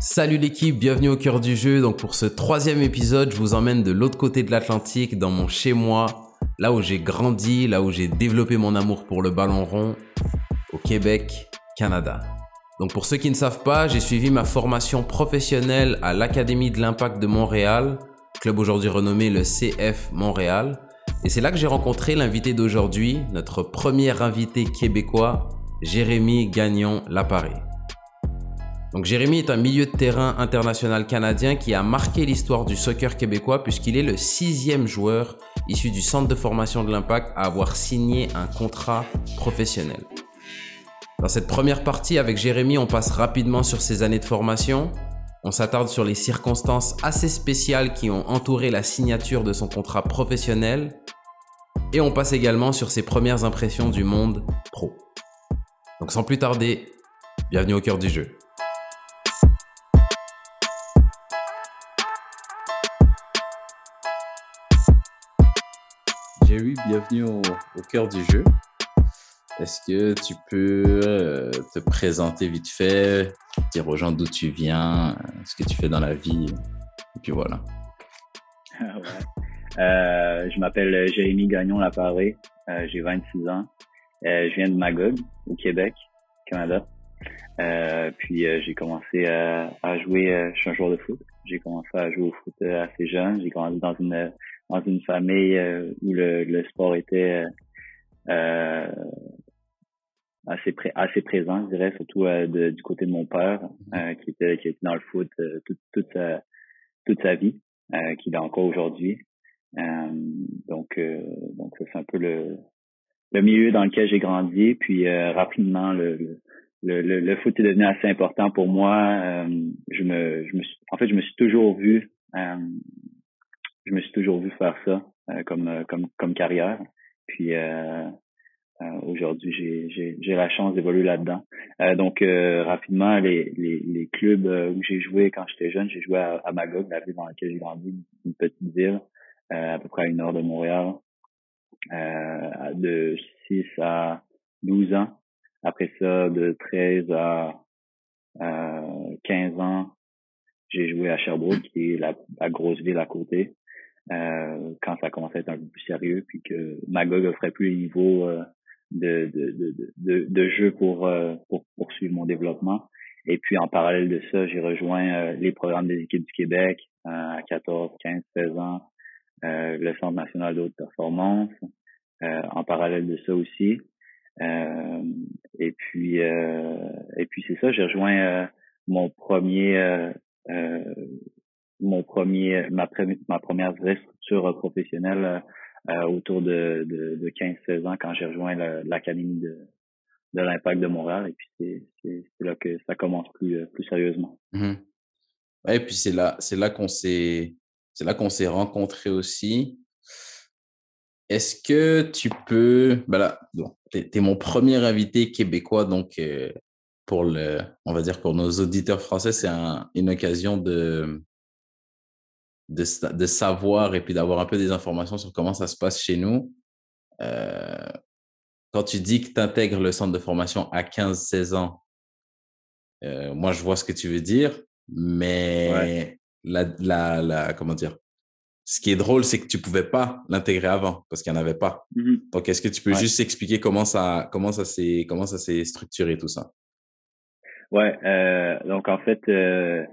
Salut l'équipe, bienvenue au cœur du jeu. Donc pour ce troisième épisode, je vous emmène de l'autre côté de l'Atlantique, dans mon chez-moi, là où j'ai grandi, là où j'ai développé mon amour pour le ballon rond, au Québec, Canada. Donc pour ceux qui ne savent pas, j'ai suivi ma formation professionnelle à l'Académie de l'Impact de Montréal, club aujourd'hui renommé le CF Montréal. Et c'est là que j'ai rencontré l'invité d'aujourd'hui, notre premier invité québécois, Jérémy Gagnon Laparé. Donc Jérémy est un milieu de terrain international canadien qui a marqué l'histoire du soccer québécois puisqu'il est le sixième joueur issu du centre de formation de l'Impact à avoir signé un contrat professionnel. Dans cette première partie avec Jérémy, on passe rapidement sur ses années de formation. On s'attarde sur les circonstances assez spéciales qui ont entouré la signature de son contrat professionnel. Et on passe également sur ses premières impressions du monde pro. Donc sans plus tarder, bienvenue au cœur du jeu. Jerry, bienvenue au, cœur du jeu. Est-ce que tu peux euh, te présenter vite fait, dire aux gens d'où tu viens, euh, ce que tu fais dans la vie, et puis voilà. euh, je m'appelle Jérémy Gagnon Laparé, euh, j'ai 26 ans. je viens de Magog, au Québec, Canada. puis j'ai commencé à, à jouer, je suis un joueur de foot. J'ai commencé à jouer au foot assez jeune. J'ai grandi dans une dans une famille euh, où le, le, sport était euh, assez pré assez présent, je dirais, surtout euh, du côté de mon père, euh, qui était qui était dans le foot toute, toute sa toute sa vie, qu'il a encore aujourd'hui. donc donc c'est un peu le le milieu dans lequel j'ai grandi, puis rapidement le, le, le, le, foot est devenu assez important pour moi. je me je me suis, en fait je me suis toujours vu je me suis toujours vu faire ça euh, comme, euh, comme, comme carrière. Puis euh, aujourd'hui, j'ai, la chance d'évoluer là-dedans. donc rapidement, les, les, les clubs où j'ai joué quand j'étais jeune, j'ai joué à, Magog, la ville dans laquelle j'ai grandi, une petite ville, à peu près à une heure de Montréal, de 6 à 12 ans. Après ça, de 13 à 15 ans, j'ai joué à Sherbrooke, qui est la, la grosse ville à côté. Euh, quand ça commençait à être un peu plus sérieux, puis que Magog offrait plus le niveau euh, de, de, de, de, de, jeu pour, euh, pour poursuivre mon développement. Et puis en parallèle de ça, j'ai rejoint les programmes des équipes du Québec à 14, 15, 16 ans, le Centre national de haute performance. en parallèle de ça aussi. et puis et puis c'est ça, j'ai rejoint mon premier mon premier, ma, ma première vraie structure professionnelle euh, euh, autour de, de, de 15-16 ans quand j'ai rejoint l'Académie de, de l'Impact de Montréal. Et puis c'est là que ça commence plus, euh, plus sérieusement. Mmh. et puis c'est là, c'est là qu'on s'est, c'est là qu'on s'est rencontrés aussi. Est-ce que tu peux, ben là, tu es, mon premier invité québécois, donc pour le, on va dire pour nos auditeurs français, c'est un, une occasion de, de, de savoir et puis d'avoir un peu des informations sur comment ça se passe chez nous. Euh, quand tu dis que tu intègres le centre de formation à 15-16 ans, euh, moi, je vois ce que tu veux dire, mais la, la, la, comment dire, ce qui est drôle, c'est que tu pouvais pas l'intégrer avant parce qu'il n'y en avait pas. Mmh Donc, est-ce que tu peux juste expliquer comment ça, comment ça s'est, comment ça s'est structuré tout ça? Ouais, euh, donc en fait, euh,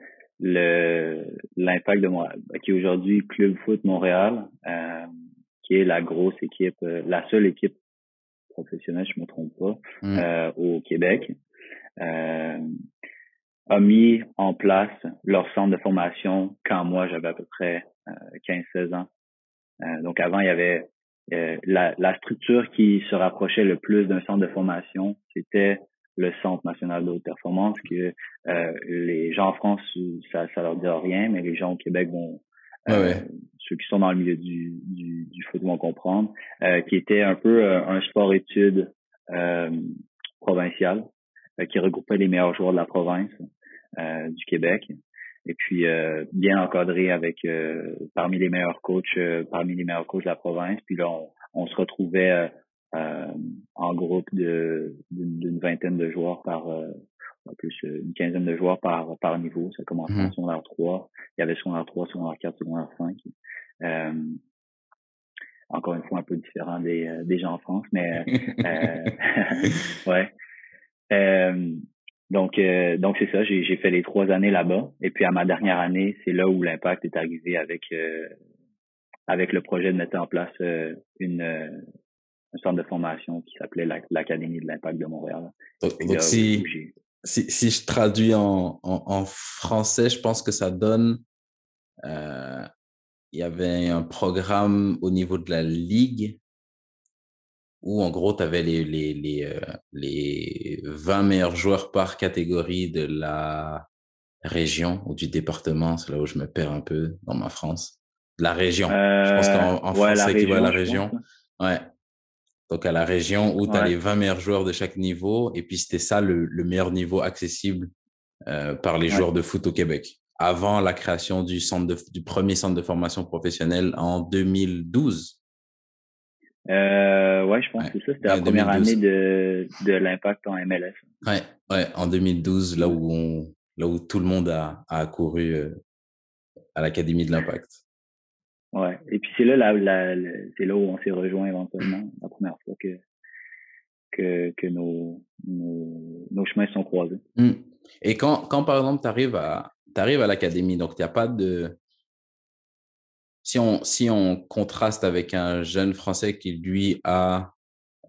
le l'impact de Montréal, qui est aujourd'hui Club Foot Montréal, euh, qui est la grosse équipe, euh, la seule équipe professionnelle, je me trompe pas, mm. euh, au Québec, euh, a mis en place leur centre de formation quand moi j'avais à peu près 15-16 ans. donc avant, il y avait la, la structure qui se rapprochait le plus d'un centre de formation, c'était le Centre national de haute performance, que euh, les gens en France, ça, ça leur dit rien, mais les gens au Québec vont, euh, ceux qui sont dans le milieu du, du, du foot vont comprendre, euh, qui était un peu un sport-études provincial, qui regroupait les meilleurs joueurs de la province du Québec. Et puis bien encadré avec parmi les meilleurs coachs parmi les meilleurs coachs de la province. Puis là on, on se retrouvait euh, en groupe de d'une vingtaine de joueurs par euh, plus une quinzaine de joueurs par, par niveau. Ça commence en mhm. secondaire 3. Il y avait secondaire 3, secondaire 4, secondaire 5. Euh, encore une fois, un peu différent des, des gens en France, mais ouais. donc, donc c'est ça. J'ai fait les trois années là-bas. Et puis à ma dernière année, c'est là où l'impact est arrivé avec avec le projet de mettre en place une un centre de formation qui s'appelait l'Académie de l'impact de Montréal. Donc, si, si, je traduis en, en, français, je pense que ça donne... Euh, il y avait un programme au niveau de la ligue où, en gros, tu avais les, les, les, euh, les 20 meilleurs joueurs par catégorie de la région ou du département. C'est là où je me perds un peu dans ma France. De la région. je pense qu'en en euh, français, qui va à la région. Ouais donc à la région où tu as les 20 meilleurs joueurs de chaque niveau. Et puis c'était ça le, meilleur niveau accessible euh, par les joueurs de foot au Québec. Avant la création du, centre du premier centre de formation professionnelle en 2012. Euh, ouais, je pense que ça, c'était la première année de, de l'impact en MLS. Ouais, ouais, en 2012, là où on, là où tout le monde a, a accouru euh, à l'Académie de l'impact. Ouais. Et puis c'est là, la, c'est là où on s'est rejoint éventuellement, la première fois que que, que nos, nos, nos chemins sont croisés. Mmh. Et quand, quand par exemple tu arrives à t'arrives à l'académie, donc il n'y a pas de si on si on contraste avec un jeune français qui lui a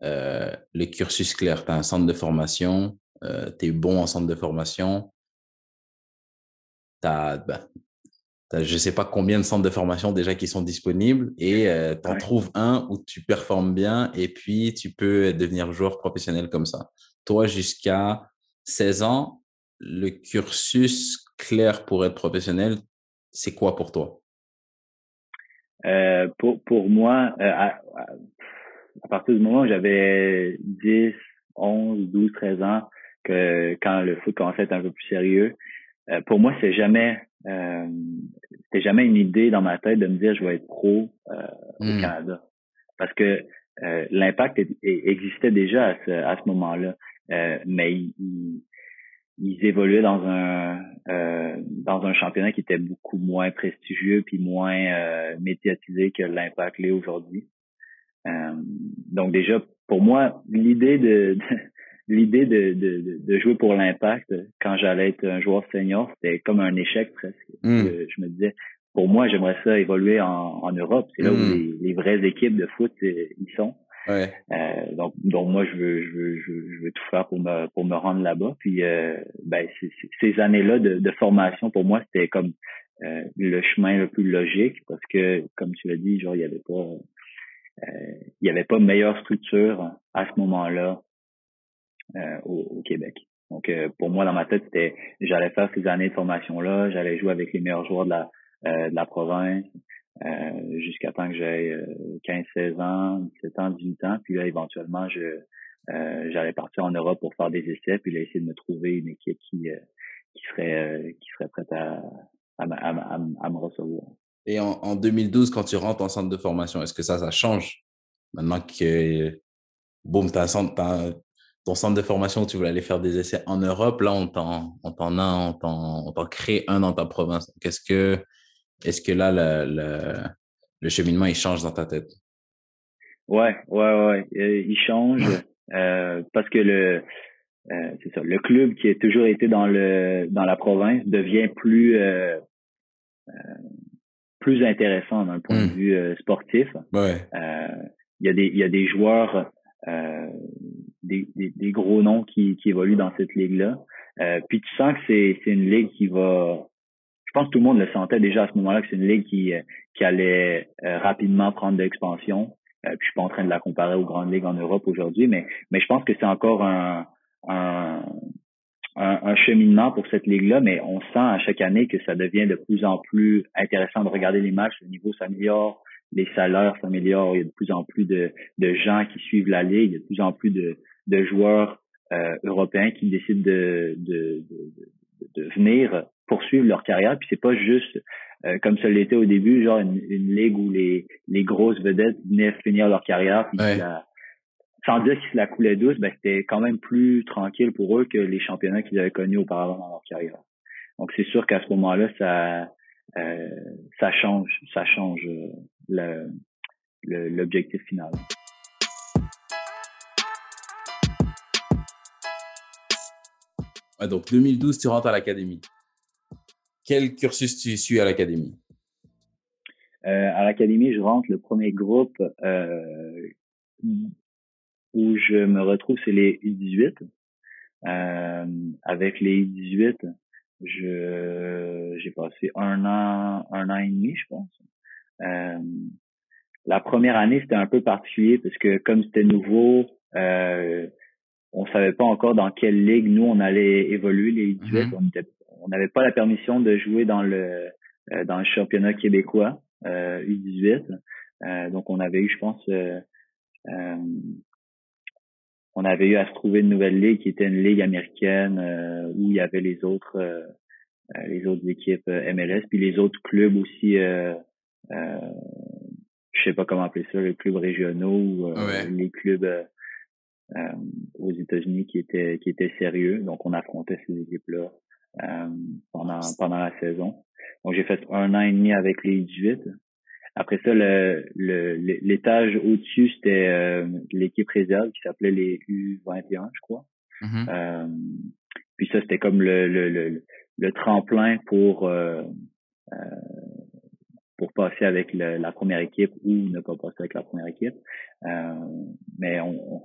euh, le cursus clair, tu as un centre de formation, euh, tu bon en centre de formation, tu as, ben, je sais pas combien de centres de formation déjà qui sont disponibles et euh, tu en trouves un où tu performes bien et puis tu peux devenir joueur professionnel comme ça. Toi, jusqu'à 16 ans, le cursus clair pour être professionnel, c'est quoi pour toi? Euh, pour, pour moi, euh, à, à, partir du moment où j'avais 10, 11, 12, 13 ans, que quand le foot commençait à être un peu plus sérieux, euh, pour moi, c'est jamais euh, c'était jamais une idée dans ma tête de me dire je vais être pro euh, au hmm. Canada. Parce que euh, l'impact existait déjà à ce, à ce moment-là. Euh, mais ils, ils, évoluaient dans un euh, dans un championnat qui était beaucoup moins prestigieux puis moins médiatisé que l'impact l'est aujourd'hui. donc déjà, pour moi, l'idée de l'idée de, de, de, jouer pour l'impact quand j'allais être un joueur senior, c'était comme un échec presque. Hmm. Je me disais, pour moi, j'aimerais ça évoluer en, en Europe. C'est là où hmm. les, les, vraies équipes de foot euh, y sont. Ouais. Euh, donc, donc moi, je veux, je veux, je veux, tout faire pour me pour me rendre là-bas. Puis, euh, ben, ces années-là de, de, formation, pour moi, c'était comme euh, le chemin le plus logique parce que, comme tu l'as dit, genre, il y avait pas, il y avait pas meilleure structure à ce moment-là euh, au, Québec. Donc euh, pour moi dans ma tête c'était j'allais faire ces années de formation là, j'allais jouer avec les meilleurs joueurs de la euh, province jusqu'à temps que j'ai 15 16 ans, 17 ans, 18 ans, puis là éventuellement je j'allais partir en Europe pour faire des essais puis là essayer de me trouver une équipe qui qui serait qui serait prête à à, me recevoir. Et en, en 2012 quand tu rentres en centre de formation, est-ce que ça ça change? Maintenant que boum, t'as un centre, ton centre de formation, tu voulais aller faire des essais en Europe, là, on t'en, on t'en a, on t'en, on t'en crée un dans ta province. Qu'est-ce que, est-ce que là, le, le, le, cheminement, il change dans ta tête? Ouais, ouais, ouais. Euh, il change euh, parce que le, euh, c'est ça, le club qui a toujours été dans le, dans la province devient plus, plus intéressant d'un point de mmh. vue sportif. Ouais. Il y a des, il y a des joueurs euh, des, des, gros noms qui, qui évoluent dans cette ligue-là. Euh, puis tu sens que c'est, une ligue qui va... Je pense que tout le monde le sentait déjà à ce moment-là que c'est une ligue qui, qui allait euh, rapidement prendre de l'expansion. Euh, puis je suis pas en train de la comparer aux grandes ligues en Europe aujourd'hui, mais, mais je pense que c'est encore un, un, un, cheminement pour cette ligue-là, mais on sent à chaque année que ça devient de plus en plus intéressant de regarder les matchs, le niveau s'améliore, les salaires s'améliorent, il y a de plus en plus de, de, gens qui suivent la ligue, il y a de plus en plus de, de joueurs euh, européens qui décident de, de, de, de, venir poursuivre leur carrière. Puis c'est pas juste euh, comme ça l'était au début, genre une, une, ligue où les, les grosses vedettes venaient finir leur carrière. Puis sans dire qu'ils se la coulaient douce, ben, c'était quand même plus tranquille pour eux que les championnats qu'ils avaient connus auparavant dans leur carrière. Donc c'est sûr qu'à ce moment-là, ça euh, ça change, ça change le l'objectif final. donc 2012, tu rentres à l'académie. Quel cursus tu suis à l'académie? Euh, À l'académie, je rentre le premier groupe euh, où je me retrouve, c'est les U18. Euh, avec les U18, je j'ai passé un an, un an et demi, je pense. Euh, la première année, c'était un peu particulier parce que comme c'était nouveau, euh, on savait pas encore dans quelle ligue nous on allait évoluer les U18. Mm-hmm. On n'avait pas la permission de jouer dans le euh, dans le championnat québécois euh, U18. Euh, donc on avait eu, je pense, euh, on avait eu à se trouver une nouvelle ligue qui était une ligue américaine où il y avait les autres les autres équipes MLS puis les autres clubs aussi. Euh, je sais pas comment appeler ça, les clubs régionaux ou les clubs euh, aux États-Unis qui étaient qui étaient sérieux. Donc on affrontait ces équipes-là euh, pendant pendant la saison. Donc j'ai fait un an et demi avec les 18. Après ça, le, l'étage au-dessus, c'était euh, l'équipe réserve qui s'appelait les U21, je crois. Mm-hmm. euh, puis ça, c'était comme le, le, le, tremplin pour euh, pour passer avec la première équipe ou ne pas passer avec la première équipe. Euh, mais on,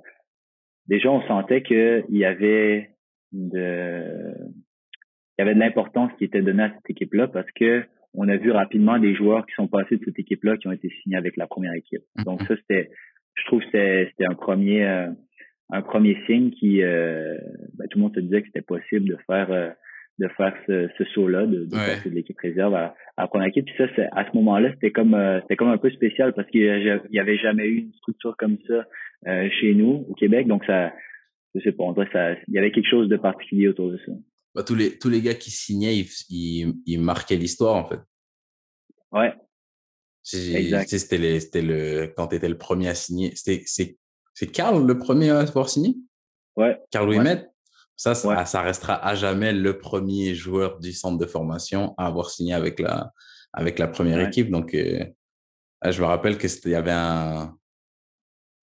déjà on sentait qu'il y avait de il y avait de l'importance qui était donnée à cette équipe-là parce que on a vu rapidement des joueurs qui sont passés de cette équipe-là qui ont été signés avec la première équipe. Mm-hmm. Donc ça c'était je trouve que c'était un premier euh, un premier signe qui euh, ben, tout le monde se disait que c'était possible de faire de faire ce, ce saut-là, de, de passer de l'équipe réserve à, à, la première équipe. Puis ça, à ce moment-là, c'était comme c'était comme un peu spécial parce qu'il y avait jamais eu une structure comme ça euh, chez nous au Québec. Donc ça, je sais pas, ça, il y avait quelque chose de particulier autour de ça. Bah, tous les tous les gars qui signaient, ils, ils, marquaient l'histoire en fait. Ouais. C'était c'était le quand t'étais le premier à signer. C'était c'est c'est Carl le premier à avoir signé? Ouais. Carl Ouimet. Ça, ça, ça, restera à jamais le premier joueur du centre de formation à avoir signé avec la avec la première équipe. Donc, euh, je me rappelle que c'était il y avait un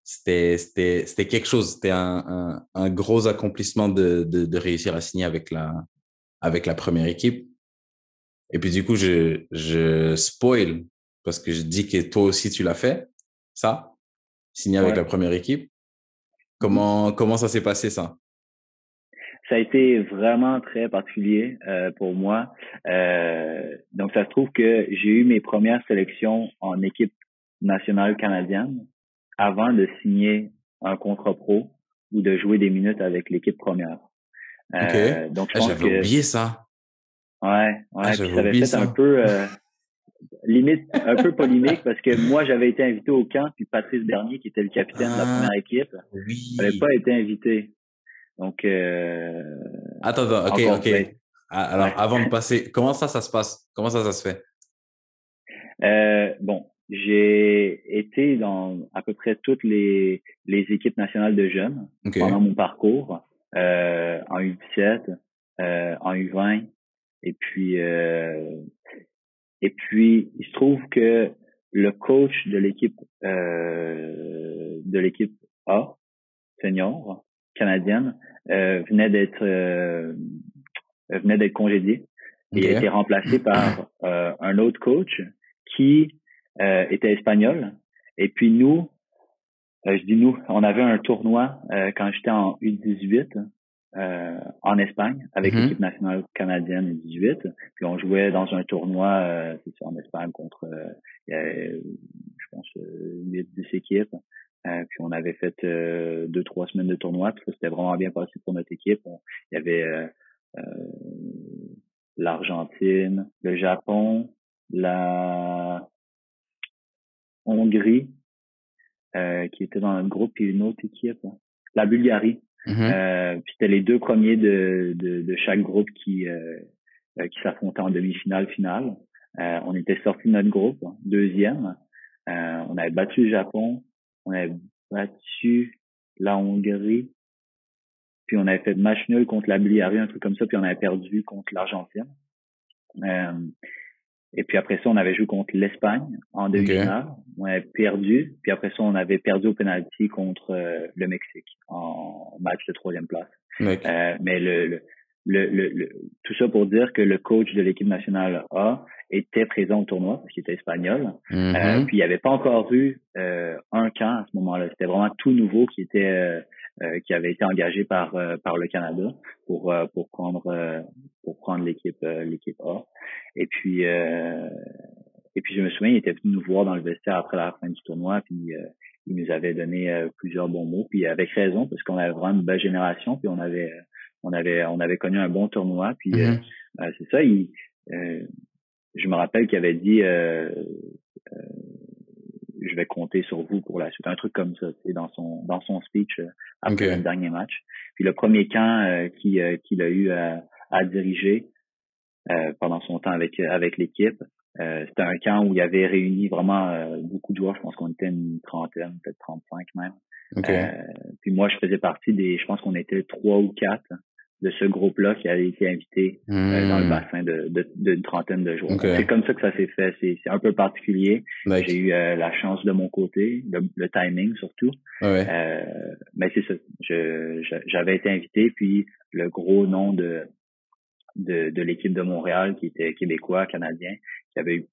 c'était c'était c'était quelque chose. C'était un, un, un, gros accomplissement de, de, de réussir à signer avec la avec la première équipe. Et puis du coup je je spoil parce que je dis que toi aussi tu l'as fait ça signer avec la première équipe. Comment comment ça s'est passé ça? Ça a été vraiment très particulier euh, pour moi. Euh, donc, ça se trouve que j'ai eu mes premières sélections en équipe nationale canadienne avant de signer un contrat pro ou de jouer des minutes avec l'équipe première. Euh, donc je ah, pense j'avais oublié ça. Ouais, ouais. Ah, ça avait fait un peu euh, limite, un peu polémique parce que moi j'avais été invité au camp puis Patrice Bernier qui était le capitaine de la ah, première équipe n'avait pas été invité. Donc euh, attends, attends, ok, ok. Alors avant de passer, comment ça ça se passe? Comment ça ça se fait? Euh, Bon, j'ai été dans à peu près toutes les, les équipes nationales de jeunes pendant mon parcours, euh, en U17, euh, en U20, et puis euh, et puis il se trouve que le coach de l'équipe euh, de l'équipe A senior canadienne euh, venait d'être euh, venait d'être congédié et a été remplacé par un autre coach qui euh, était espagnol. Et puis nous, euh, je dis nous, on avait un tournoi euh, quand j'étais en U18 euh, en Espagne avec mm-hmm. l'équipe nationale canadienne U18. Puis on jouait dans un tournoi en Espagne contre, je pense, 8 10 équipes. puis on avait fait deux trois semaines de tournoi. Puis c'était vraiment bien passé pour notre équipe. il y avait l'Argentine, le Japon, la Hongrie, euh, qui était dans un groupe, et une autre équipe, la Bulgarie. Mm-hmm. Euh, puis c'était les deux premiers de, de, de chaque groupe qui, euh, euh qui s'affrontaient en demi-finale, finale. Euh, on était sorti de notre groupe, deuxième. on avait battu le Japon, on avait battu la Hongrie. Puis on avait fait match nul contre la Bulgarie, un truc comme ça, puis on avait perdu contre l'Argentine. Euh, et puis après ça, on avait joué contre l'Espagne en demi-finale. On avait perdu. Puis après ça, on avait perdu au penalty contre euh, le Mexique en match de troisième place. Euh, mais le, le, le, tout ça pour dire que le coach de l'équipe nationale A était présent au tournoi parce qu'il était espagnol. Mm-hmm. puis il n'y avait pas encore eu un camp à ce moment-là. C'était vraiment tout nouveau qui était euh, qui avait été engagé par euh, par le Canada pour euh, pour prendre pour prendre l'équipe l'équipe A. Et puis et puis je me souviens, il était venu nous voir dans le vestiaire après la fin du tournoi, puis il nous avait donné plusieurs bons mots, puis avec raison parce qu'on avait vraiment une belle génération, puis on avait on avait on avait connu un bon tournoi, puis Mm-hmm. c'est ça. Il, je me rappelle qu'il avait dit je vais compter sur vous pour la suite. Un truc comme ça, c'est dans son dans son speech euh, après le dernier match. Puis le premier camp euh, qui euh, qu'il a eu à, à diriger euh, pendant son temps avec avec l'équipe, euh, c'était un camp où il avait réuni vraiment euh, beaucoup de joueurs. Je pense qu'on était une trentaine, peut-être 35 même. Ok. Euh, puis moi, je faisais partie des, je pense qu'on était trois ou quatre de ce groupe-là qui avait été invité euh, dans le Hmm. bassin de de- d'une trentaine de joueurs. C'est comme ça que ça s'est fait. C'est un peu particulier. Like, J'ai eu euh, la chance de mon côté, le, le timing surtout. ouais. Euh, mais c'est ça. J'avais été invité, puis le gros nom de de, de l'équipe de Montréal, qui était québécois, canadien, qui avait eu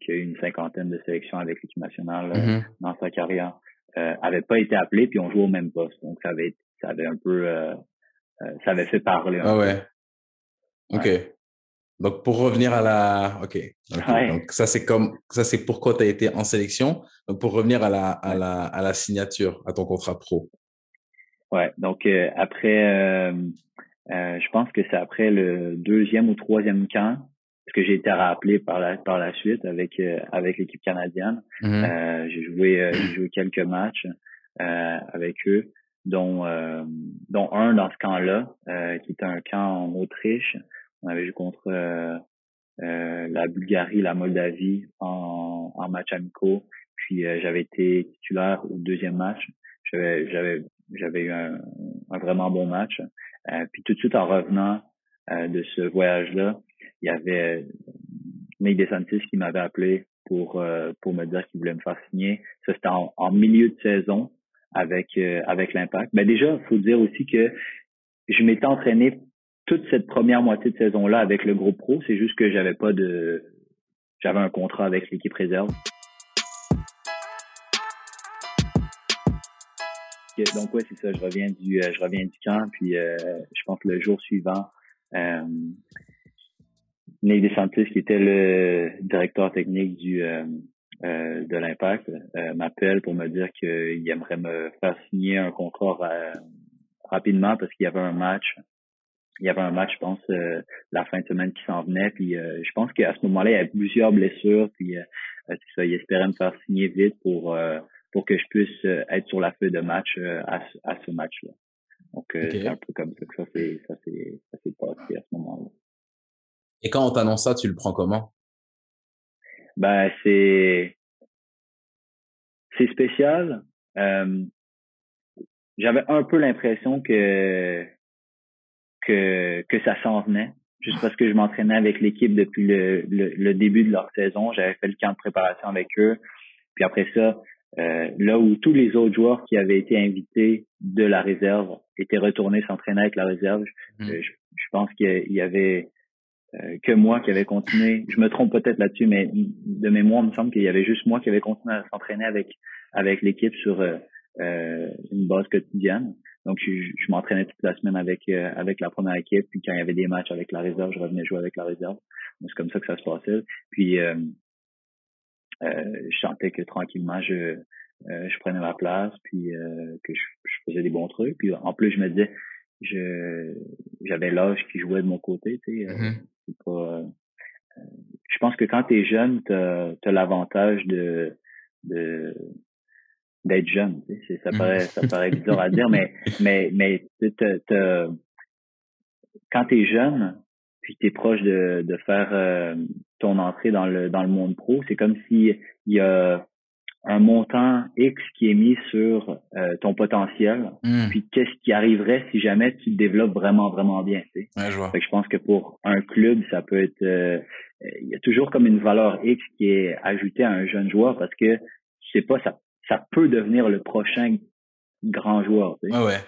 qui a eu une cinquantaine de sélections avec l'équipe nationale Mhm. dans sa carrière, avait pas été appelé, puis on jouait au même poste. Donc ça avait ça avait un peu ça avait fait parler. Ah peu. ouais. Ok. Donc pour revenir à la, ok. Ok. Ouais. Donc ça c'est comme, ça c'est pourquoi tu as été en sélection. Donc pour revenir à la, à la, à la signature, à ton contrat pro. Ouais, donc euh, après, euh, euh, je pense que c'est après le deuxième ou troisième camp, parce que j'ai été rappelé par la par la suite avec euh, avec l'équipe canadienne. Euh, j'ai joué euh, j'ai joué quelques matchs euh, avec eux, dont euh, dont un dans ce camp-là, euh, qui était un camp en Autriche. On avait joué contre euh, euh, la Bulgarie, la Moldavie en, en match amicaux. Puis euh, j'avais été titulaire au deuxième match. J'avais j'avais j'avais eu un, un vraiment bon match. Euh, puis tout de suite en revenant de ce voyage-là, il y avait Nate DeSantis qui m'avait appelé pour pour me dire qu'il voulait me faire signer. Ça c'était en, en milieu de saison avec euh, avec l'Impact. Mais déjà, il faut dire aussi que je m'étais entraîné toute cette première moitié de saison-là avec le groupe pro. C'est juste que j'avais pas de j'avais un contrat avec l'équipe réserve. Donc ouais, c'est ça. Je reviens du euh, je reviens du camp, puis euh, je pense que le jour suivant, euh, Nate DeSantis, qui était le directeur technique du euh, de l'Impact, euh, m'appelle pour me dire qu'il aimerait me faire signer un contrat rapidement parce qu'il y avait un match. Il y avait un match, je pense, euh, la fin de semaine qui s'en venait. Puis euh, je pense qu'à ce moment-là, il y avait plusieurs blessures. Puis euh, ça, il espérait me faire signer vite pour euh, pour que je puisse être sur la feuille de match euh, à, ce- à ce match-là. Donc euh, c'est un peu comme ça que ça s'est ça s'est passé à ce moment-là. Et quand on t'annonce ça, tu le prends comment? Ben c'est c'est spécial. Euh, J'avais un peu l'impression que que que ça s'en venait, juste parce que je m'entraînais avec l'équipe depuis le, le, le début de leur saison. J'avais fait le camp de préparation avec eux. Puis après ça, euh, là où tous les autres joueurs qui avaient été invités de la réserve étaient retournés s'entraîner avec la réserve, Mhm. euh, je, je pense qu'il y avait que moi qui avait continué. Je me trompe peut-être là-dessus, mais de mémoire, il me semble qu'il y avait juste moi qui avait continué à s'entraîner avec avec l'équipe sur euh, euh, une base quotidienne. Donc, je, je m'entraînais toute la semaine avec euh, avec la première équipe. Puis quand il y avait des matchs avec la réserve, je revenais jouer avec la réserve. C'est comme ça que ça se passait. Puis euh, euh, je sentais que tranquillement, je euh, je prenais ma place, puis euh, que je, je faisais des bons trucs. Puis en plus, je me disais, je j'avais l'âge qui jouait de mon côté. Tu sais, euh, Mhm. C'est pas. euh, je pense que quand tu es jeune, tu as, l'avantage de de d'être jeune. tu sais. C'est- Ça paraît ça paraît bizarre à dire, mais mais mais quand tu es jeune, puis tu es proche de, de faire euh, ton entrée dans le dans le monde pro, c'est comme si il y a un montant X qui est mis sur euh, ton potentiel, Hmm. puis qu'est-ce qui arriverait si jamais tu te développes vraiment, vraiment bien. Tu sais. Ouais, je vois. Fait que je pense que pour un club, ça peut être... euh, il y a toujours comme une valeur X qui est ajoutée à un jeune joueur parce que, je sais pas, ça, ça peut devenir le prochain grand joueur. tu sais. Ouais, ouais.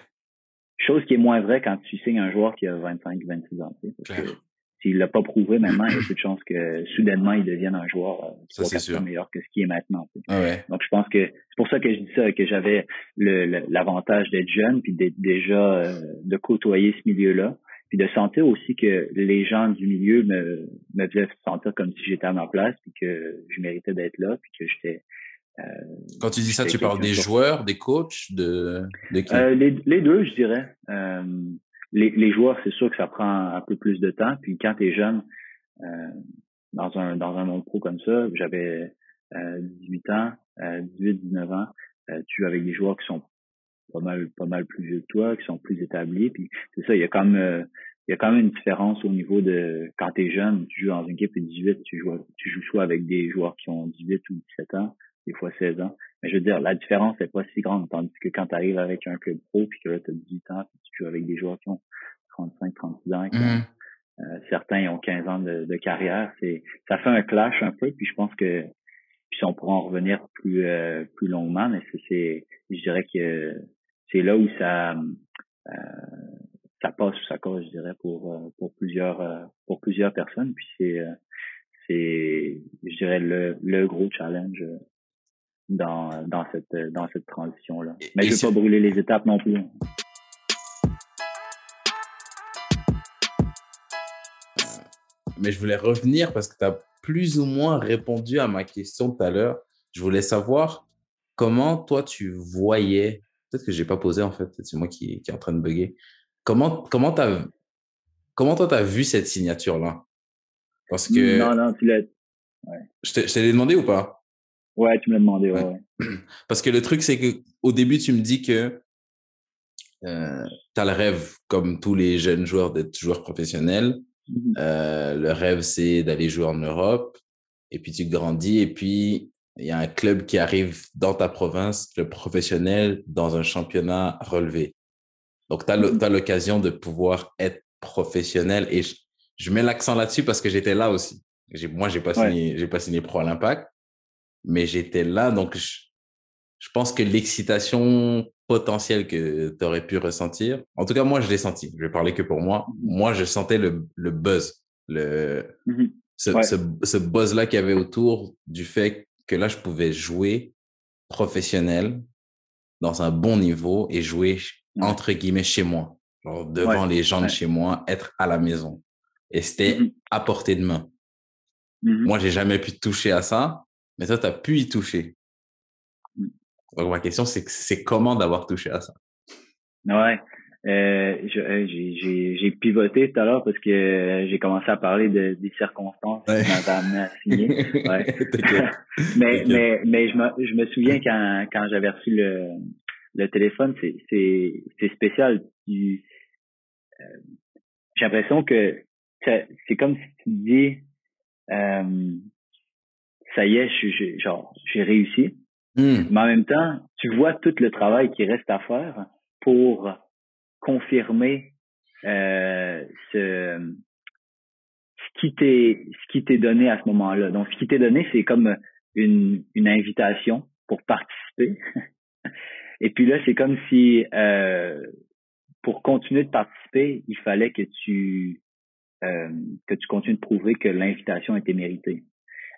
Chose qui est moins vrai quand tu signes un joueur qui a 25, 26 ans. tu sais, parce Clair. que s'il l'a pas prouvé maintenant, il y a peu de chances que soudainement il devienne un joueur euh, Ça, c'est sûr. meilleur que ce qui est maintenant. Ouais, ouais. Donc je pense que c'est pour ça que je dis ça, que j'avais le- le- l'avantage d'être jeune, puis d'être déjà euh, de côtoyer ce milieu-là, puis de sentir aussi que les gens du milieu me, me faisaient sentir comme si j'étais à ma place, puis que je méritais d'être là, puis que j'étais Quand tu dis ça, tu parles des joueurs, des coachs, de, de qui? Euh, les, les deux, je dirais. Euh, les, les joueurs, c'est sûr que ça prend un peu plus de temps. Puis quand tu es jeune, euh, dans un dans un monde pro comme ça, j'avais euh, 18 ans, euh, 18, 19 ans, tu joues avec des joueurs qui sont pas mal pas mal plus vieux que toi, qui sont plus établis. Puis c'est ça, il y a quand même euh, il y a quand même une différence au niveau de quand tu es jeune, tu joues dans une équipe de 18, tu joues tu joues soit avec des joueurs qui ont 18 ou 17 ans, des fois 16 ans. Mais je veux dire, la différence n'est pas si grande, tandis que quand tu arrives avec un club pro, puis que là, tu as 18 ans, puis tu joues avec des joueurs qui ont 35, 36 ans, qui ont, Mhm. euh, certains ont 15 ans de, de carrière, c'est ça fait un clash un peu, puis je pense que puis on pourra en revenir plus euh, plus longuement, mais c'est, c'est je dirais que c'est là où ça euh, ça passe ou ça cause, je dirais, pour euh, pour plusieurs euh, pour plusieurs personnes. Puis c'est euh, c'est je dirais le le gros challenge dans dans cette dans cette transition là. Et- Mais et je veux c'est- pas brûler les étapes non plus. Mais je voulais revenir parce que tu as plus ou moins répondu à ma question tout à l'heure. Je voulais savoir comment toi tu voyais, peut-être que j'ai pas posé en fait, c'est moi qui, qui est en train de bugger. Comment, comment, t'as, comment toi tu as vu cette signature-là? Parce que Non non, tu l'as je te, je te l'ai demandé ou pas? Ouais, tu me l'as demandé, ouais. Parce que le truc, c'est que au début, tu me dis que euh, tu as le rêve, comme tous les jeunes joueurs, d'être joueur professionnel. Mhm. Euh, le rêve, c'est d'aller jouer en Europe. Et puis tu grandis. Et puis, il y a un club qui arrive dans ta province, le professionnel, dans un championnat relevé. Donc, tu as Mhm. l'occasion de pouvoir être professionnel. Et je, je mets l'accent là-dessus parce que j'étais là aussi. Moi, j'ai pas Ouais. signé, j'ai pas signé pro à l'impact, mais j'étais là. Donc, je, je pense que l'excitation potentielle que tu aurais pu ressentir, en tout cas, moi, je l'ai senti. Je vais parler que pour moi. Mhm. Moi, je sentais le, le buzz, le, Mhm. ce, Ouais. ce, ce buzz-là qu'il y avait autour du fait que là, je pouvais jouer professionnel dans un bon niveau et jouer, Ouais. entre guillemets, chez moi. Genre devant les gens de chez moi, être à la maison. Et c'était Mhm. à portée de main. Moi, j'ai jamais pu toucher à ça, mais toi, tu as pu y toucher. Mm. Donc, ma question, c'est que c'est comment d'avoir touché à ça? Ouais. Euh, je- euh, j'ai, j'ai, j'ai pivoté tout à l'heure parce que euh, j'ai commencé à parler de, des circonstances Ouais. qui m'avaient amené à signer. Ouais. Mais, mais, mais je me, je me souviens quand, quand j'avais reçu le, le téléphone, c'est, c'est, c'est spécial. Tu- euh, j'ai l'impression que ça- c'est comme si tu dis, euh, ça y est, je, je- genre, j'ai réussi. Hmm. Mais en même temps, tu vois tout le travail qui reste à faire pour confirmer euh, ce, ce qui t'est ce qui t'est donné à ce moment-là. Donc, ce qui t'est donné, c'est comme une, une invitation pour participer. Et puis là, c'est comme si euh, pour continuer de participer, il fallait que tu euh, que tu continues de prouver que l'invitation était méritée.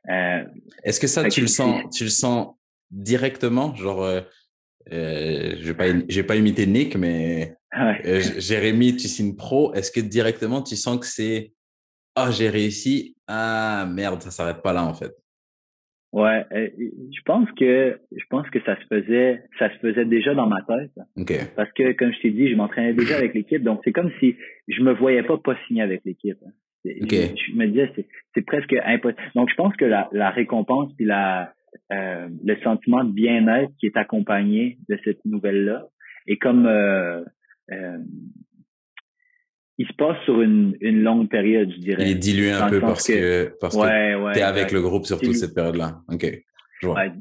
Euh, Est-ce que ça, tu le sens, tu le sens directement? Genre, euh, euh, je vais pas, pas imiter Nick, mais ouais. euh, Jérémy, tu signes pro. Est-ce que directement, tu sens que c'est, ah, j'ai réussi. Ah, merde, ça s'arrête pas là, en fait. Ouais, euh, je pense que je pense que ça se faisait ça se faisait déjà dans ma tête OK. parce que comme je t'ai dit, je m'entraînais déjà avec l'équipe donc c'est comme si je me voyais pas pas signer avec l'équipe. C'est- Ok. Je, me disais c'est presque impossible. Donc je pense que la, la récompense puis la euh, le sentiment de bien-être qui est accompagné de cette nouvelle là est comme euh, euh, il se passe sur une, une longue période, je dirais. Il est dilué un peu parce que, parce que ouais, ouais. t'es avec le groupe sur toute cette période-là. OK.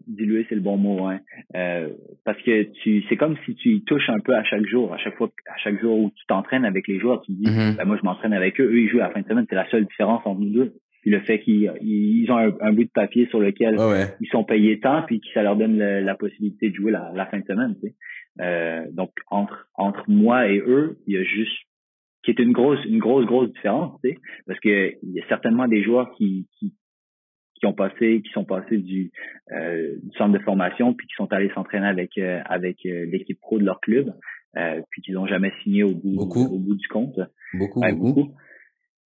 Diluer, c'est le bon mot, hein. Euh, parce que tu, c'est comme si tu y touches un peu à chaque jour. À chaque fois, à chaque jour où tu t'entraînes avec les joueurs, tu te dis, mm-hmm. ben, moi, je m'entraîne avec eux, eux, ils jouent à la fin de semaine. C'est la seule différence entre nous deux. Puis le fait qu'ils ils ont un, bout de papier sur lequel ils sont payés tant, puis que ça leur donne la possibilité de jouer la, fin de semaine. Tu sais. euh, donc entre entre moi et eux, il y a juste qui est une grosse une grosse grosse différence, tu sais, parce que il y a certainement des joueurs qui qui qui ont passé qui sont passés du, euh, du centre de formation puis qui sont allés s'entraîner avec euh, avec euh, l'équipe pro de leur club euh, puis qui n'ont jamais signé au bout au bout du compte. Beaucoup beaucoup.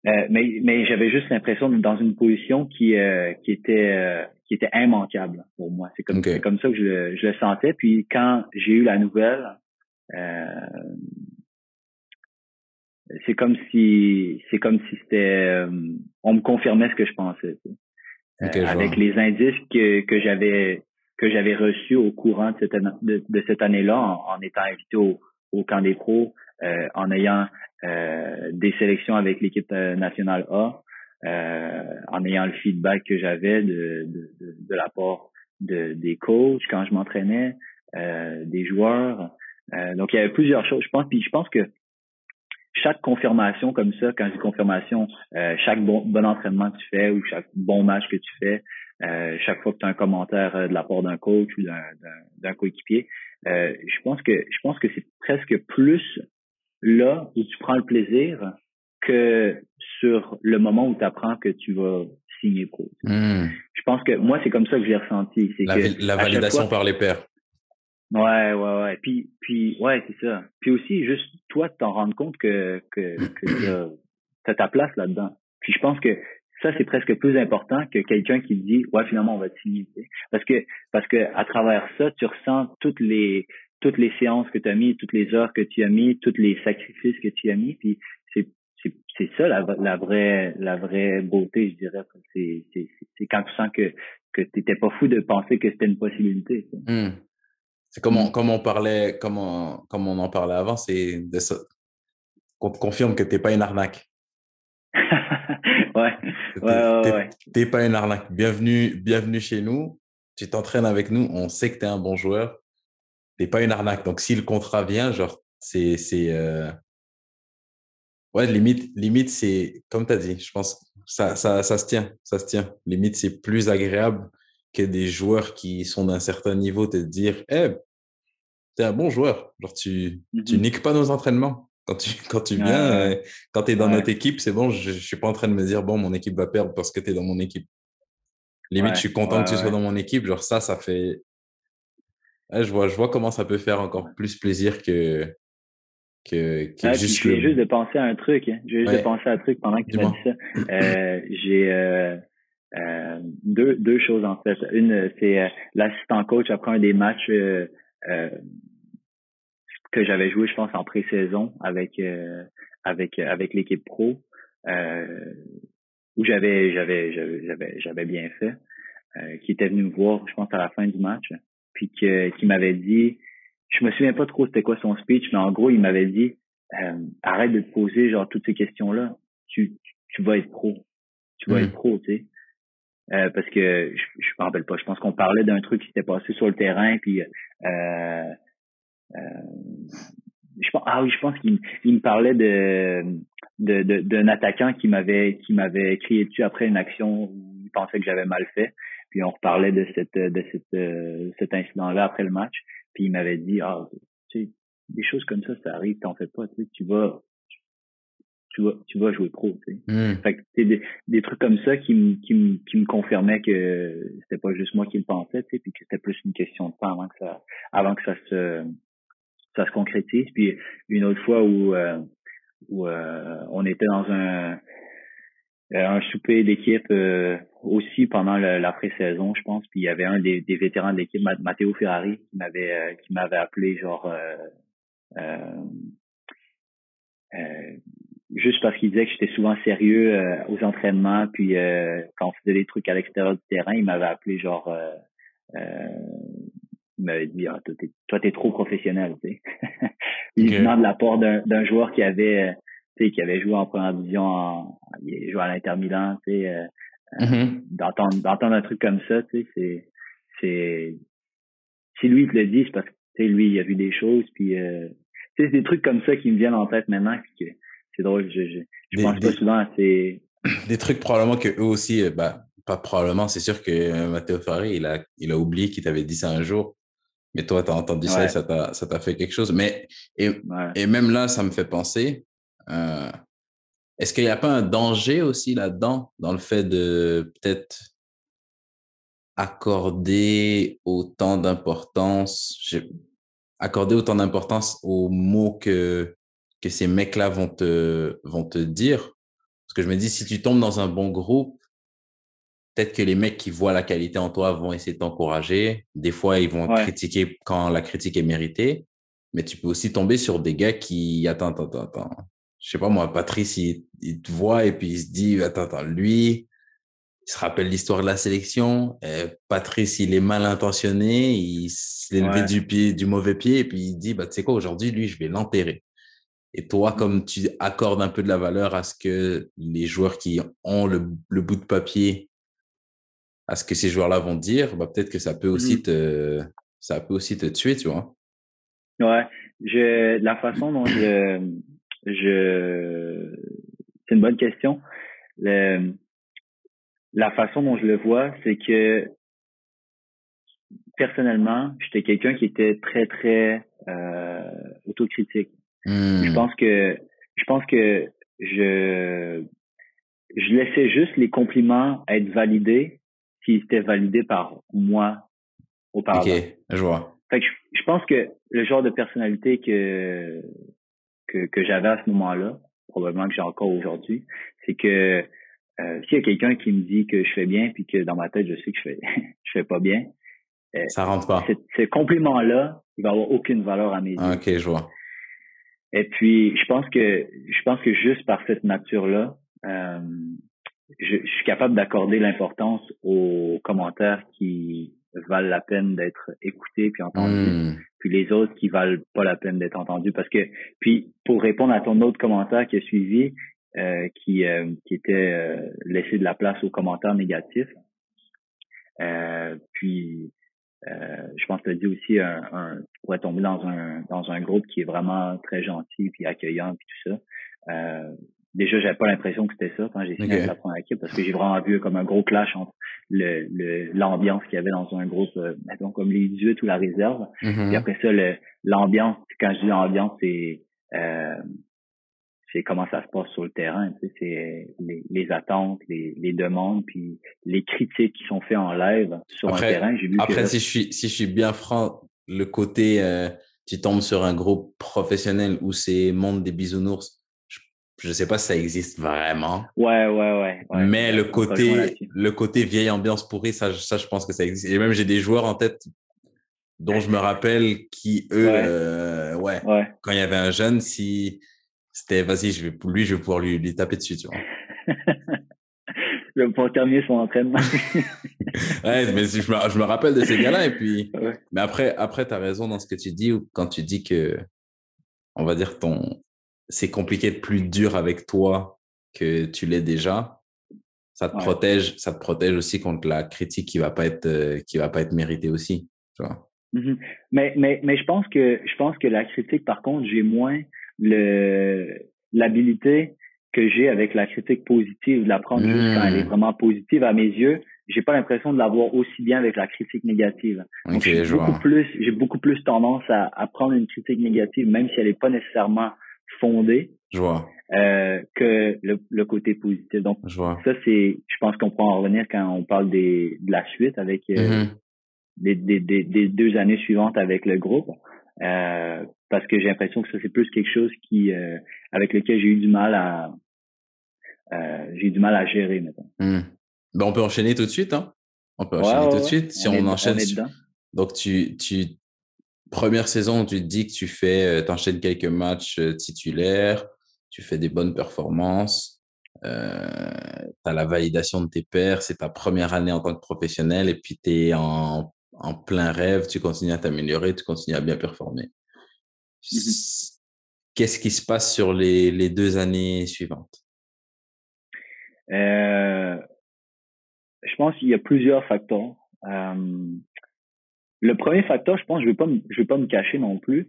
Euh, mais mais j'avais juste l'impression d'être dans une position qui euh, qui était euh, qui était immanquable pour moi. C'est comme c'est comme ça que je le, je le sentais. Puis quand j'ai eu la nouvelle, c'est comme si c'est comme si c'était on me confirmait ce que je pensais. Avec les indices que que j'avais que j'avais reçus au courant de cette, de, de cette année-là en, en, étant invité au, au camp des pros, en ayant euh, des sélections avec l'équipe euh, nationale A, euh, en ayant le feedback que j'avais de, de, de, de, la part de, des coachs quand je m'entraînais, des joueurs. donc il y avait plusieurs choses. Je pense, puis je pense que chaque confirmation comme ça, quand je dis confirmation, chaque bon, bon entraînement que tu fais ou chaque bon match que tu fais, chaque fois que tu as un commentaire de la part d'un coach ou d'un coéquipier, je pense que je pense que c'est presque plus là où tu prends le plaisir que sur le moment où tu apprends que tu vas signer pro. Hmm. Je pense que moi, c'est comme ça que j'ai ressenti. C'est la, que la validation par les pairs. Ouais, ouais, ouais. Puis, puis ouais, c'est ça. Puis aussi, juste toi, t'en rendre compte que, que, que t'as ta place là-dedans. Puis je pense que ça, c'est presque plus important que quelqu'un qui te dit, ouais, finalement, on va te signer. Parce que, parce que à travers ça, tu ressens toutes les, toutes les séances que tu as mis, toutes les heures que tu as mis, tous les sacrifices que tu as mis, puis c'est c'est ça la, la vraie la vraie beauté, je dirais. C'est c'est quand tu sens que que t'étais pas fou de penser que c'était une possibilité. Hmm. C'est comme on, comme on parlait, comme on, comme on en parlait avant, c'est. Qu'on te confirme que t'es pas une arnaque. ouais. ouais, ouais, T'es pas une arnaque. Bienvenue, bienvenue chez nous. Tu t'entraînes avec nous. On sait que tu es un bon joueur t'es pas une arnaque. Donc, si le contrat vient, genre, c'est, c'est, euh... ouais, limite, limite, c'est, comme tu as dit, je pense, ça, ça, ça se tient, ça se tient. Limite, c'est plus agréable que des joueurs qui sont d'un certain niveau te dire, eh, hey, t'es un bon joueur. Genre, tu, tu mmh niques pas nos entraînements. Quand tu, quand tu viens, euh, quand tu es dans notre équipe, c'est bon, je, je suis pas en train de me dire, bon, mon équipe va perdre parce que tu es dans mon équipe. Limite, je suis content que tu sois dans mon équipe. Genre, ça, ça fait je, vois, je vois comment ça peut faire encore plus plaisir que, que, que juste. J'ai juste de penser à un truc. Hein. J'ai juste de penser à un truc pendant que tu m'as dit ça. Euh, j'ai euh, euh, deux, deux choses en fait. Une, c'est euh, l'assistant coach après un des matchs euh, euh, que j'avais joué, je pense, en pré-saison avec avec avec l'équipe pro, où j'avais j'avais j'avais j'avais bien fait, qui était venu me voir, je pense, à la fin du match puis que, qui m'avait dit, je me souviens pas trop c'était quoi son speech, mais en gros, il m'avait dit, euh, arrête de te poser genre toutes ces questions-là, tu, tu vas être pro, tu vas hmm. être pro, tu sais. Euh, parce que je, je me rappelle pas, je pense qu'on parlait d'un truc qui s'était passé sur le terrain, puis euh, euh, je pense, ah oui, je pense qu'il il me parlait de d'un de, attaquant qui m'avait qui m'avait crié dessus après une action où il pensait que j'avais mal fait. Puis on reparlait de cette de cette euh, cet incident-là après le match. Puis il m'avait dit ah tu sais des choses comme ça ça arrive t'en fais pas tu sais tu vas tu vas tu vas jouer pro tu sais. Mmh. Fait que c'est des, des trucs comme ça qui me qui me qui me confirmaient que c'était pas juste moi qui le pensais tu sais puis que c'était plus une question de temps avant que ça avant que ça se ça se concrétise. Puis une autre fois où euh, où euh, on était dans un euh, un souper d'équipe euh, aussi pendant la pré-saison, je pense. Puis il y avait un des, des vétérans de l'équipe, Matteo Ferrari, qui m'avait euh, qui m'avait appelé genre juste parce qu'il disait que j'étais souvent sérieux aux entraînements, puis quand on faisait des trucs à l'extérieur du terrain, il m'avait appelé genre il m'avait dit ah, toi t'es trop professionnel tu sais il demande la part d'un joueur qui avait qui avait joué en première division, en, il joué à l'Inter Milan, tu sais, euh, euh mm-hmm. d'entendre, d'entendre un truc comme ça, tu sais, c'est, c'est si lui te le dit, c'est parce que lui, il a vu des choses, puis euh, c'est des trucs comme ça qui me viennent en tête maintenant, que c'est drôle, je, je, je pense pas souvent à ces... Des trucs probablement que eux aussi, euh, bah, pas probablement, c'est sûr que euh, Matteo Ferrari, il a, il a oublié qu'il t'avait dit ça un jour, mais toi, tu as entendu ça et ça t'a, ça t'a fait quelque chose. Mais, et, et même là, ça me fait penser, euh, est-ce qu'il n'y a pas un danger aussi là-dedans, dans le fait de peut-être accorder autant d'importance, accorder autant d'importance aux mots que, que ces mecs-là vont te, vont te dire. Parce que je me dis, si tu tombes dans un bon groupe, peut-être que les mecs qui voient la qualité en toi vont essayer de t'encourager. Des fois, ils vont critiquer quand la critique est méritée. Mais tu peux aussi tomber sur des gars qui, attends, attends, attends. Je sais pas moi, Patrice, il, il te voit et puis il se dit, attends, attends, lui, il se rappelle l'histoire de la sélection. Euh, Patrice, il est mal intentionné, il s'est levé du pied, du mauvais pied, et puis il dit, bah, tu sais quoi, aujourd'hui, lui, je vais l'enterrer. Et toi, mmh. comme tu accordes un peu de la valeur à ce que les joueurs qui ont le, bout de papier, à ce que ces joueurs-là vont dire, bah, peut-être que ça peut aussi mmh. te, ça peut aussi te tuer, tu vois? Ouais. Je, la façon dont je, je, c'est une bonne question. Le, la façon dont je le vois, c'est que personnellement, j'étais quelqu'un qui était très très euh, autocritique. Je hmm. pense que je pense que je je laissais juste les compliments être validés s'ils étaient validés par moi auparavant. Ok, je vois. Fait que je, pense que le genre de personnalité que que, que j'avais à ce moment-là, probablement que j'ai encore aujourd'hui, c'est que euh, s'il y a quelqu'un qui me dit que je fais bien puis que dans ma tête je sais que je fais je fais pas bien, euh, ça rentre pas. Ce compliment-là, il va avoir aucune valeur à mes yeux. ok, je vois. Et puis je pense que je pense que juste par cette nature-là, euh, je, suis capable d'accorder l'importance aux commentaires qui valent la peine d'être écoutés puis entendus, hmm. puis les autres qui valent pas la peine d'être entendus. Parce que puis pour répondre à ton autre commentaire qui a suivi, euh, qui, euh, qui était euh, laissé de la place aux commentaires négatifs. puis, je pense que tu as dit aussi, un, un, tomber dans un, dans un groupe qui est vraiment très gentil, puis accueillant, puis tout ça. déjà, j'avais pas l'impression que c'était ça quand j'ai signé la première équipe, parce que j'ai vraiment vu comme un gros clash entre le l'ambiance qu'il y avait dans un groupe, mettons comme les 18 ou la réserve. Mm-hmm. Puis après ça, l'ambiance, quand je dis l'ambiance, c'est c'est comment ça se passe sur le terrain. Tu sais, c'est les, les, attentes, les, les, demandes, puis les critiques qui sont faites en live sur un terrain. J'ai vu après, si je suis si je suis bien franc, le côté euh, tu tombes sur un groupe professionnel où c'est monde des bisounours, je, ne sais pas si ça existe vraiment. Ouais, ouais, ouais. mais le côté le côté vieille ambiance pourrie, ça, ça, je pense que ça existe. Et même j'ai des joueurs en tête dont je me rappelle qui eux, euh, ouais. quand il y avait un jeune, si c'était vas-y, je vais, lui, je vais pouvoir lui, lui taper dessus, tu vois. je vais pouvoir terminer son entraînement. ouais, mais je me, je me rappelle de ces gars-là. Et puis, mais après, après, tu as raison dans ce que tu dis, quand tu dis que, on va dire, ton, c'est compliqué de plus dur avec toi que tu l'es déjà. Ça te protège, ça te protège aussi contre la critique qui va pas être, euh, qui va pas être méritée aussi, tu vois. Mm-hmm. Mais, mais, mais je pense que, je pense que la critique, par contre, j'ai moins, le l'habilité que j'ai avec la critique positive, de la prendre juste quand elle est vraiment positive à mes yeux, j'ai pas l'impression de l'avoir aussi bien avec la critique négative. Donc j'ai beaucoup plus, j'ai beaucoup plus tendance à, à, prendre une critique négative, même si elle n'est pas nécessairement fondée, je vois. Euh, que le, le, côté positif. Donc je vois. ça c'est, je pense qu'on peut en revenir quand on parle des, de la suite avec euh, des, des, des, des, deux années suivantes avec le groupe. Euh, parce que j'ai l'impression que ça c'est plus quelque chose qui euh, avec lequel j'ai eu du mal à euh, j'ai eu du mal à gérer maintenant. Hmm. Ben, on peut enchaîner tout de suite hein. On peut enchaîner tout de suite si on, enchaîne. Donc tu tu première saison tu te dis que tu fais t'enchaînes quelques matchs titulaires, tu fais des bonnes performances. Tu as la validation de tes pairs, c'est ta première année en tant que professionnel et puis tu es en en plein rêve, tu continues à t'améliorer, tu continues à bien performer. Mmh Qu'est-ce qui se passe sur les, les deux années suivantes? Euh, je pense qu'il y a plusieurs facteurs. Euh, le premier facteur, je pense, je vais pas, je vais pas me cacher non plus.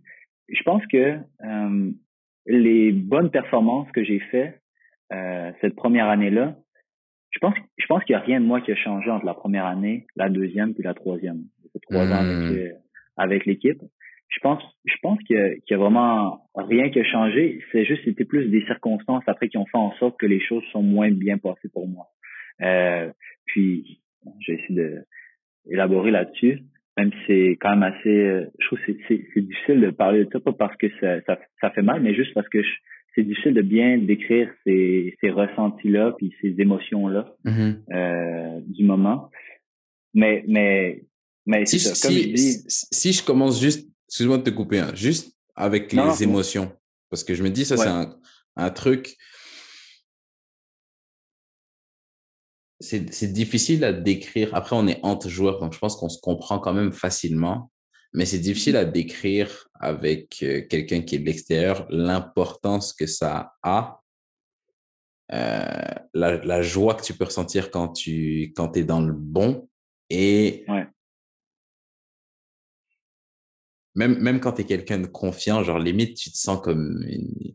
Je pense que euh, les bonnes performances que j'ai faites cette première année-là, je pense, je pense qu'il y a rien de moi qui a changé entre la première année, la deuxième puis la troisième. Trois ans avec, hmm. avec l'équipe. Je pense, je pense qu'il y, a vraiment rien qui a changé. C'est juste, c'était plus des circonstances après qui ont fait en sorte que les choses sont moins bien passées pour moi. Euh, puis, j'ai essayé de élaborer là-dessus même si c'est quand même assez, euh, je trouve que c'est difficile de parler de ça, pas parce que ça, ça, fait mal, mais juste parce que c'est difficile de bien décrire ces, ces ressentis-là, puis ces émotions-là mm-hmm. euh, du moment. Mais, mais, mais si, ça, comme si, je dis... si je commence juste, excuse-moi de te couper, hein, juste avec les émotions, parce que je me dis, ça, c'est un, un truc, c'est difficile à décrire. Après, on est entre joueurs, donc je pense qu'on se comprend quand même facilement. Mais c'est difficile à décrire avec euh, quelqu'un qui est de l'extérieur l'importance que ça a, euh, la, la, joie que tu peux ressentir quand tu quand es dans le bon et même, même quand tu es quelqu'un de confiant, genre limite, tu te sens comme une,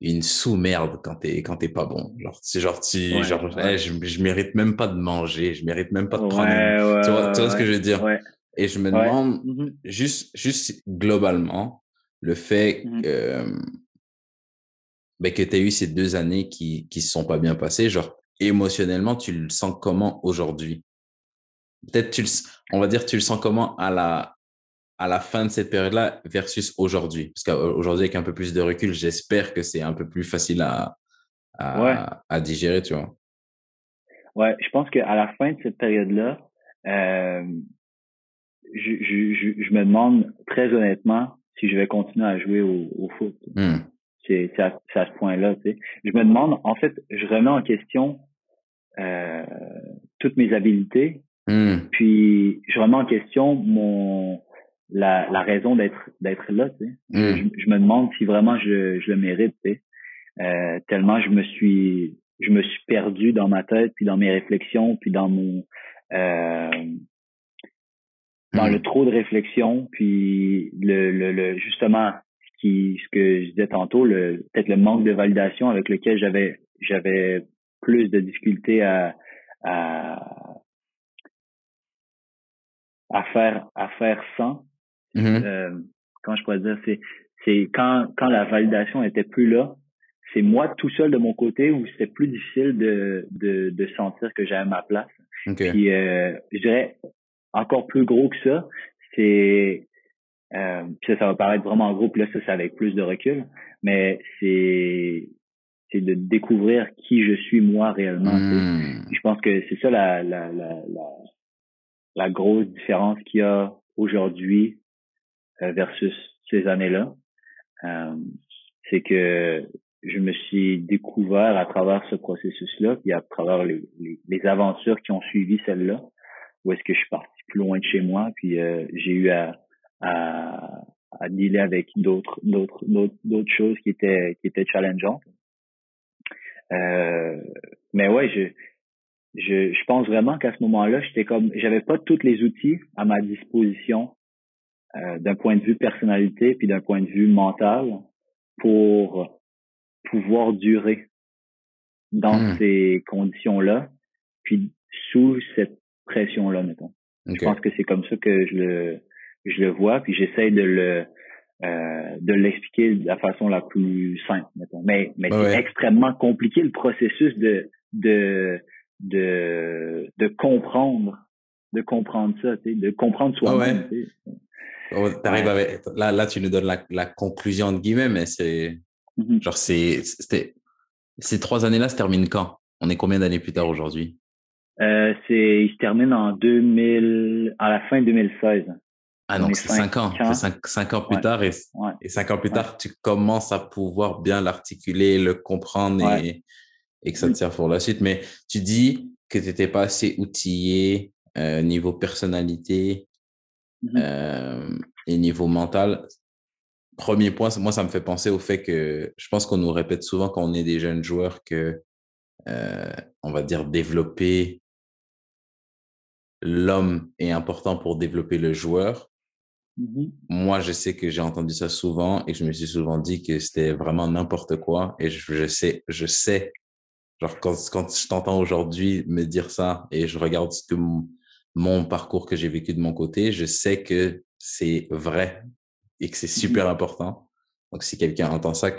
une sous-merde quand t'es quand t'es pas bon. Genre, c'est genre, tu, genre je, je mérite même pas de manger, je mérite même pas de prendre. tu, vois, tu vois ce que je veux dire? Et je me demande, mmh juste, juste globalement, le fait mmh que, ben, que tu as eu ces deux années qui qui se sont pas bien passées, genre, émotionnellement, tu le sens comment aujourd'hui? Peut-être tu le, on va dire, tu le sens comment à la, à la fin de cette période-là versus aujourd'hui? Parce qu'aujourd'hui, avec un peu plus de recul, j'espère que c'est un peu plus facile à, à, digérer, tu vois. Ouais, je pense qu'à la fin de cette période-là, euh, je, je, je, me demande très honnêtement si je vais continuer à jouer au, au foot. Hmm. C'est à, à, ce point-là. Tu sais. Je me demande, en fait, je remets en question euh, toutes mes habiletés, hmm. puis je remets en question mon la, la raison d'être d'être là. Tu sais. Hmm. je, me demande si vraiment je, je le mérite. Tu sais. Euh, tellement je me suis je me suis perdu dans ma tête, puis dans mes réflexions, puis dans mon euh, dans le hmm. trop de réflexion, puis le, le, le justement ce qui ce que je disais tantôt, le peut-être le manque de validation avec lequel j'avais j'avais plus de difficultés à, à à faire à faire sans Mm-hmm. Euh, quand je pourrais dire, c'est c'est quand quand la validation était plus là, c'est moi tout seul de mon côté où c'était plus difficile de, de, de sentir que j'avais ma place. Puis euh, je dirais encore plus gros que ça, c'est euh, ça, ça va paraître vraiment gros, puis là, ça, c'est avec plus de recul, mais c'est c'est de découvrir qui je suis moi réellement. Mm. Je pense que c'est ça la, la, la, la, la grosse différence qu'il y a aujourd'hui versus ces années-là, euh, c'est que je me suis découvert à travers ce processus-là, puis à travers les, les, aventures qui ont suivi celle-là, où est-ce que je suis parti plus loin de chez moi, puis euh, j'ai eu à, à, à dealer avec d'autres d'autres d'autres choses qui étaient qui étaient challengeantes. Euh, mais ouais, je, je je pense vraiment qu'à ce moment-là, j'étais comme j'avais pas tous les outils à ma disposition euh, d'un point de vue personnalité puis d'un point de vue mental pour pouvoir durer dans hmm. ces conditions-là, puis sous cette pression-là, mettons. Je pense que c'est comme ça que je le je le vois, puis j'essaie de le euh, de l'expliquer de la façon la plus simple, mettons. Mais mais c'est extrêmement compliqué le processus de de de de comprendre de comprendre ça, de comprendre soi-même. Oh, là, là, tu nous donnes la, la conclusion de guillemets, mais c'est mm-hmm. genre c'est ces trois années-là se terminent quand? On est combien d'années plus tard aujourd'hui? Euh, C'est il se termine en 2000 à la fin 2016. Ah donc c'est cinq ans, cinq, cinq, ans plus tard et, et cinq ans plus tard tu commences à pouvoir bien l'articuler, le comprendre et, et que ça te sert pour la suite. Mais tu dis que tu n'étais pas assez outillé euh, niveau personnalité, Mmh euh, et niveau mental, premier point, moi, ça me fait penser au fait que je pense qu'on nous répète souvent quand on est des jeunes joueurs que, euh, on va dire, développer l'homme est important pour développer le joueur. Mhm. Moi, je sais que j'ai entendu ça souvent et je me suis souvent dit que c'était vraiment n'importe quoi. Et je, sais, je sais, genre quand, quand je t'entends aujourd'hui me dire ça et je regarde tout mon, mon parcours que j'ai vécu de mon côté, je sais que c'est vrai et que c'est mhm. super important. Donc, si quelqu'un entend ça,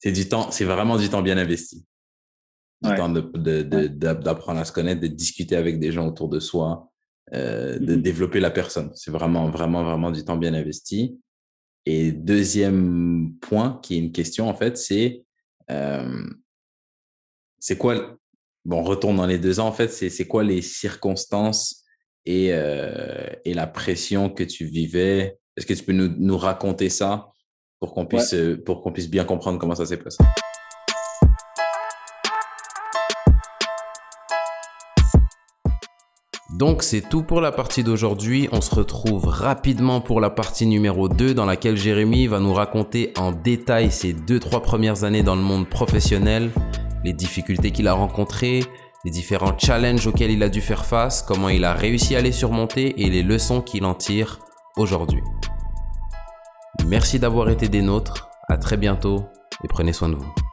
c'est du temps, c'est vraiment du temps bien investi. Du temps d'apprendre à se connaître, de discuter avec des gens autour de soi, euh, de mmh développer la personne. C'est vraiment, vraiment, vraiment du temps bien investi. Et deuxième point, qui est une question, en fait, c'est euh, c'est quoi, bon, on retourne dans les deux ans, en fait, c'est quoi les circonstances et, euh, et la pression que tu vivais? Est-ce que tu peux nous, nous raconter ça pour qu'on puisse, pour qu'on puisse bien comprendre comment ça s'est passé? Donc c'est tout pour la partie d'aujourd'hui. On se retrouve rapidement pour la partie numéro 2 dans laquelle Jérémy va nous raconter en détail ses deux trois premières années dans le monde professionnel, les difficultés qu'il a rencontrées, les différents challenges auxquels il a dû faire face, comment il a réussi à les surmonter et les leçons qu'il en tire aujourd'hui. Merci d'avoir été des nôtres. À très bientôt et prenez soin de vous.